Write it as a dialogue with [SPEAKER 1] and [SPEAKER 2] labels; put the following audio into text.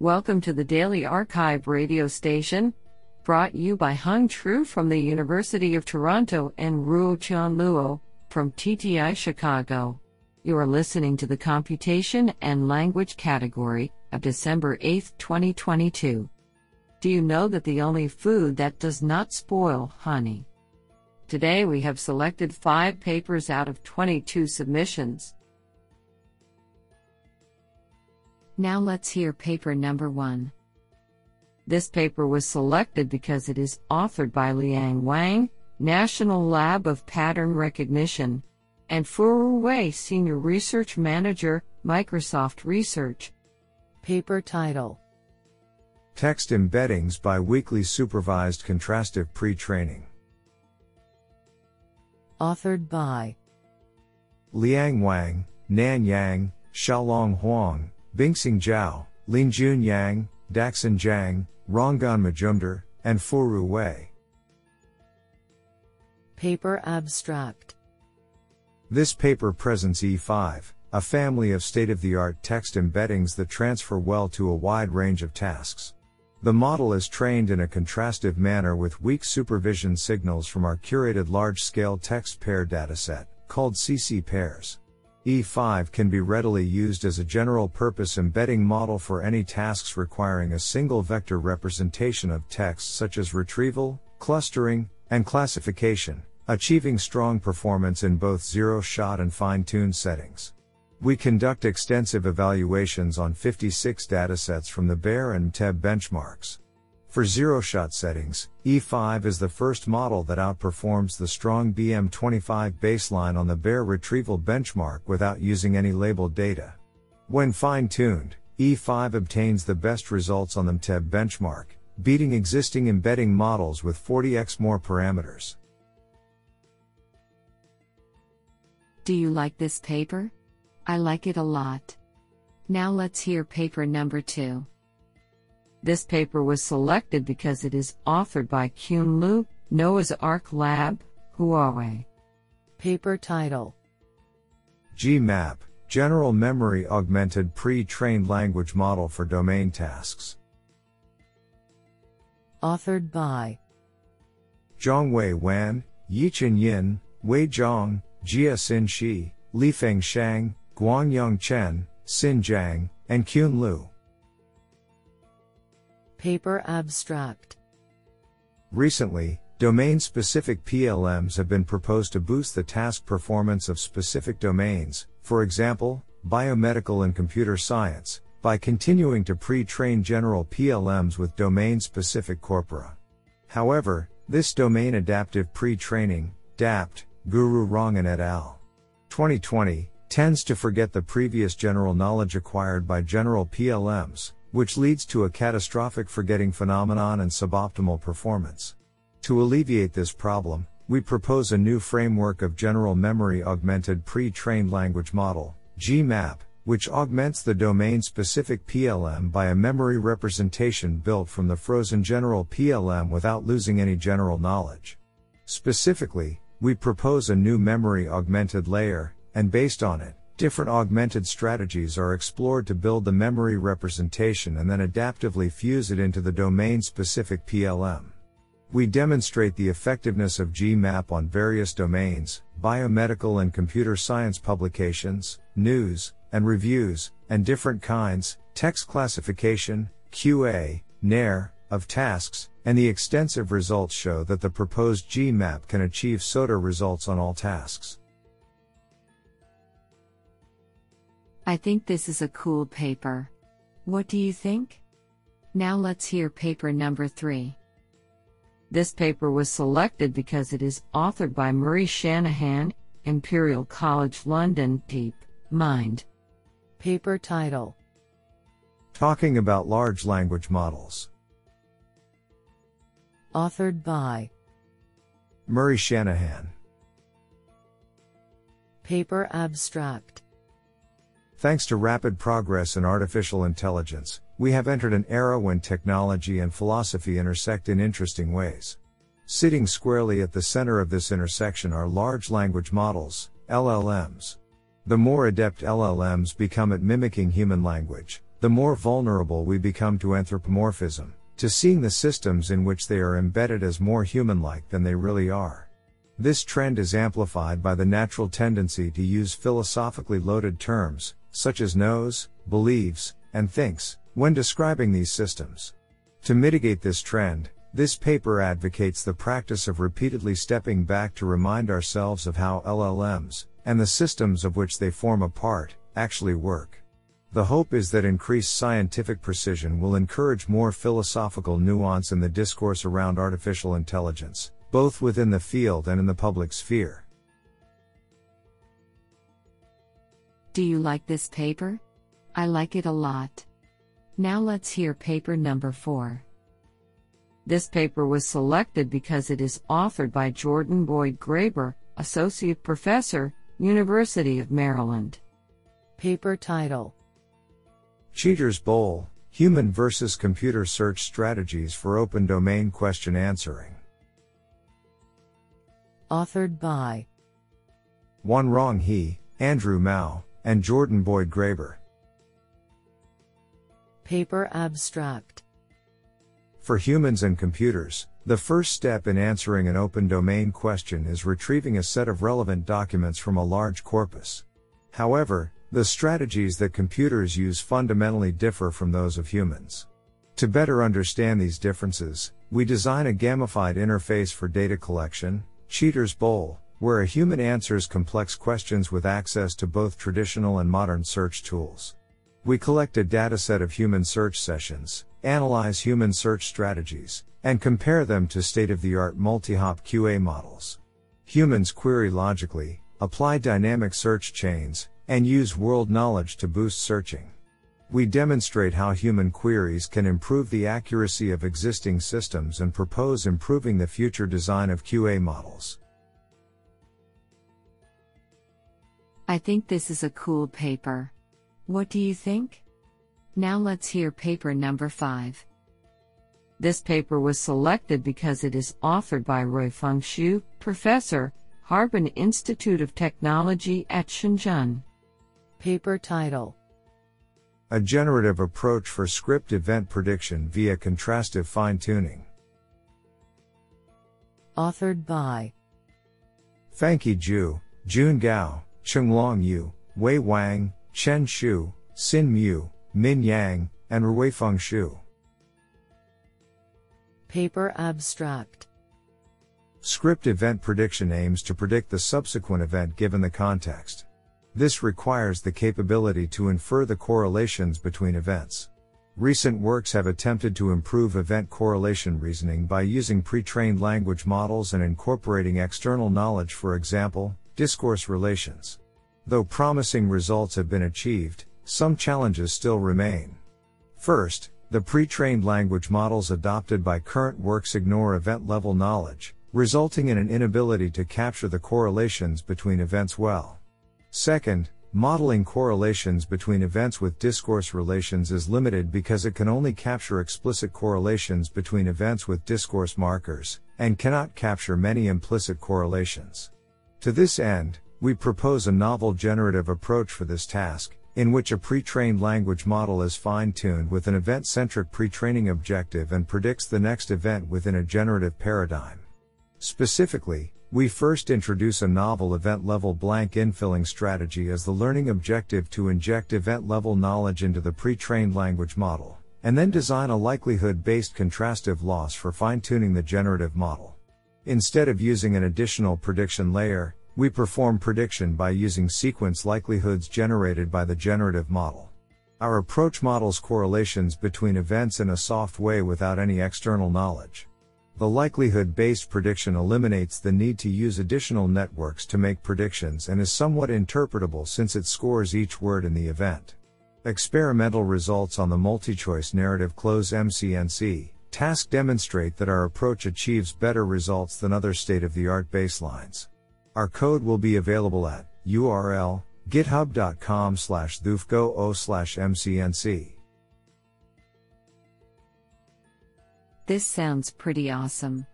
[SPEAKER 1] Welcome to the Daily Archive radio station, brought you by Hung Tru from the University of Toronto and Ruo Chan Luo from TTI Chicago. You are listening to the Computation and Language category of December 8, 2022. Do you know that the only food that does not spoil honey? Today we have selected five papers out of 22 submissions. Now let's hear paper number one. This paper was selected because it is authored by Liang Wang, National Lab of Pattern Recognition, and Furu Wei, Senior Research Manager, Microsoft Research. Paper title
[SPEAKER 2] Text Embeddings by Weakly Supervised Contrastive Pre-Training.
[SPEAKER 1] Authored by
[SPEAKER 2] Liang Wang, Nan Yang, Xiaolong Huang, Binxing Jiao, Linjun Yang, Daxin Jiang, Rangan Majumder, and Furu Wei.
[SPEAKER 1] Paper Abstract
[SPEAKER 2] This paper presents E5, a family of state of the art text embeddings that transfer well to a wide range of tasks. The model is trained in a contrastive manner with weak supervision signals from our curated large scale text pair dataset, called CC pairs. E5 can be readily used as a general purpose embedding model for any tasks requiring a single vector representation of text such as retrieval, clustering, and classification, achieving strong performance in both zero shot and fine tuned settings. We conduct extensive evaluations on 56 datasets from the BEIR and MTEB benchmarks. For zero shot settings, E5 is the first model that outperforms the strong BM25 baseline on the BEIR retrieval benchmark without using any labeled data. When fine tuned, E5 obtains the best results on the MTEB benchmark, beating existing embedding models with 40x more parameters.
[SPEAKER 1] Do you like this paper? I like it a lot. Now let's hear paper number two. This paper was selected because it is authored by Qun Liu, Noah's Ark Lab, Huawei. Paper title
[SPEAKER 2] GMAP, General Memory Augmented Pre-Trained Language Model for Domain Tasks.
[SPEAKER 1] Authored by
[SPEAKER 2] Zhongwei Wan, Yichun Yin, Wei Zhang, Jia Xin Shi, Lifeng Shang, Guangyong Chen, Xin Jiang, and Qun Liu.
[SPEAKER 1] Paper Abstract
[SPEAKER 2] Recently, domain specific PLMs have been proposed to boost the task performance of specific domains, for example, biomedical and computer science, by continuing to pre train general PLMs with domain specific corpora. However, this domain adaptive pre training, DAPT, Gururangan et al. 2020, tends to forget the previous general knowledge acquired by general PLMs, which leads to a catastrophic forgetting phenomenon and suboptimal performance. To alleviate this problem, we propose a new framework of General Memory Augmented Pre-Trained Language Model, GMAP, which augments the domain-specific PLM by a memory representation built from the frozen general PLM without losing any general knowledge. Specifically, we propose a new memory augmented layer, and based on it, Different augmented strategies are explored to build the memory representation and then adaptively fuse it into the domain specific PLM. We demonstrate the effectiveness of GMAP on various domains, biomedical and computer science publications, news, and reviews, and different kinds, text classification, QA, NER, of tasks, and the extensive results show that the proposed GMAP can achieve SOTA results on all tasks.
[SPEAKER 1] I think this is a cool paper. What do you think? Now let's hear paper number three. This paper was selected because it is authored by Murray Shanahan, Imperial College London, Deep Mind. Paper title
[SPEAKER 2] Talking about Large Language Models.
[SPEAKER 1] Authored by
[SPEAKER 2] Murray Shanahan.
[SPEAKER 1] Paper abstract
[SPEAKER 2] Thanks to rapid progress in artificial intelligence, we have entered an era when technology and philosophy intersect in interesting ways. Sitting squarely at the center of this intersection are large language models, LLMs. The more adept LLMs become at mimicking human language, the more vulnerable we become to anthropomorphism, to seeing the systems in which they are embedded as more human like than they really are. This trend is amplified by the natural tendency to use philosophically loaded terms, such as knows, believes, and thinks, when describing these systems. To mitigate this trend, this paper advocates the practice of repeatedly stepping back to remind ourselves of how LLMs, and the systems of which they form a part, actually work. The hope is that increased scientific precision will encourage more philosophical nuance in the discourse around artificial intelligence, both within the field and in the public sphere.
[SPEAKER 1] Do you like this paper? I like it a lot. Now let's hear paper number 4. This paper was selected because it is authored by Jordan Boyd Graber, Associate Professor, University of Maryland. Paper title
[SPEAKER 2] Cheater's Bowl Human versus Computer Search Strategies for Open Domain Question Answering.
[SPEAKER 1] Authored by
[SPEAKER 2] Wanrong He, Andrew Mao, and Jordan Boyd Graber.
[SPEAKER 1] Paper Abstract
[SPEAKER 2] For humans and computers, the first step in answering an open domain question is retrieving a set of relevant documents from a large corpus. However, the strategies that computers use fundamentally differ from those of humans. To better understand these differences, we design a gamified interface for data collection, Cheater's Bowl, where a human answers complex questions with access to both traditional and modern search tools. We collect a dataset of human search sessions, analyze human search strategies, and compare them to state of the art multi hop QA models. Humans query logically, apply dynamic search chains, and use world knowledge to boost searching. We demonstrate how human queries can improve the accuracy of existing systems and propose improving the future design of QA models.
[SPEAKER 1] I think this is a cool paper. What do you think? Now let's hear paper number 5. This paper was selected because it is authored by Ruifeng Xu, professor, Harbin Institute of Technology at Shenzhen. Paper title
[SPEAKER 2] A generative approach for script event prediction via contrastive fine tuning.
[SPEAKER 1] Authored by
[SPEAKER 2] Fangqi Zhu, Jun Gao, Chenglong Yu, Wei Wang, Chen Xu, Xin Mu, Min Yang, and Ruifeng Xu.
[SPEAKER 1] Paper Abstract
[SPEAKER 2] Script event prediction aims to predict the subsequent event given the context. This requires the capability to infer the correlations between events. Recent works have attempted to improve event correlation reasoning by using pre trained language models and incorporating external knowledge, for example, discourse relations. Though promising results have been achieved, some challenges still remain. First, the pre-trained language models adopted by current works ignore event-level knowledge, resulting in an inability to capture the correlations between events well. Second, modeling correlations between events with discourse relations is limited because it can only capture explicit correlations between events with discourse markers, and cannot capture many implicit correlations. To this end, we propose a novel generative approach for this task, in which a pre-trained language model is fine-tuned with an event-centric pre-training objective and predicts the next event within a generative paradigm. Specifically, we first introduce a novel event-level blank infilling strategy as the learning objective to inject event-level knowledge into the pre-trained language model, and then design a likelihood-based contrastive loss for fine-tuning the generative model. Instead of using an additional prediction layer, we perform prediction by using sequence likelihoods generated by the generative model. Our approach models correlations between events in a soft way without any external knowledge. The likelihood based prediction eliminates the need to use additional networks to make predictions and is somewhat interpretable since it scores each word in the event. Experimental results on the multi-choice narrative cloze MCNC task demonstrate that our approach achieves better results than other state-of-the-art baselines. Our code will be available at URL github.com slash thufgo slash mcnc.
[SPEAKER 1] This sounds pretty awesome.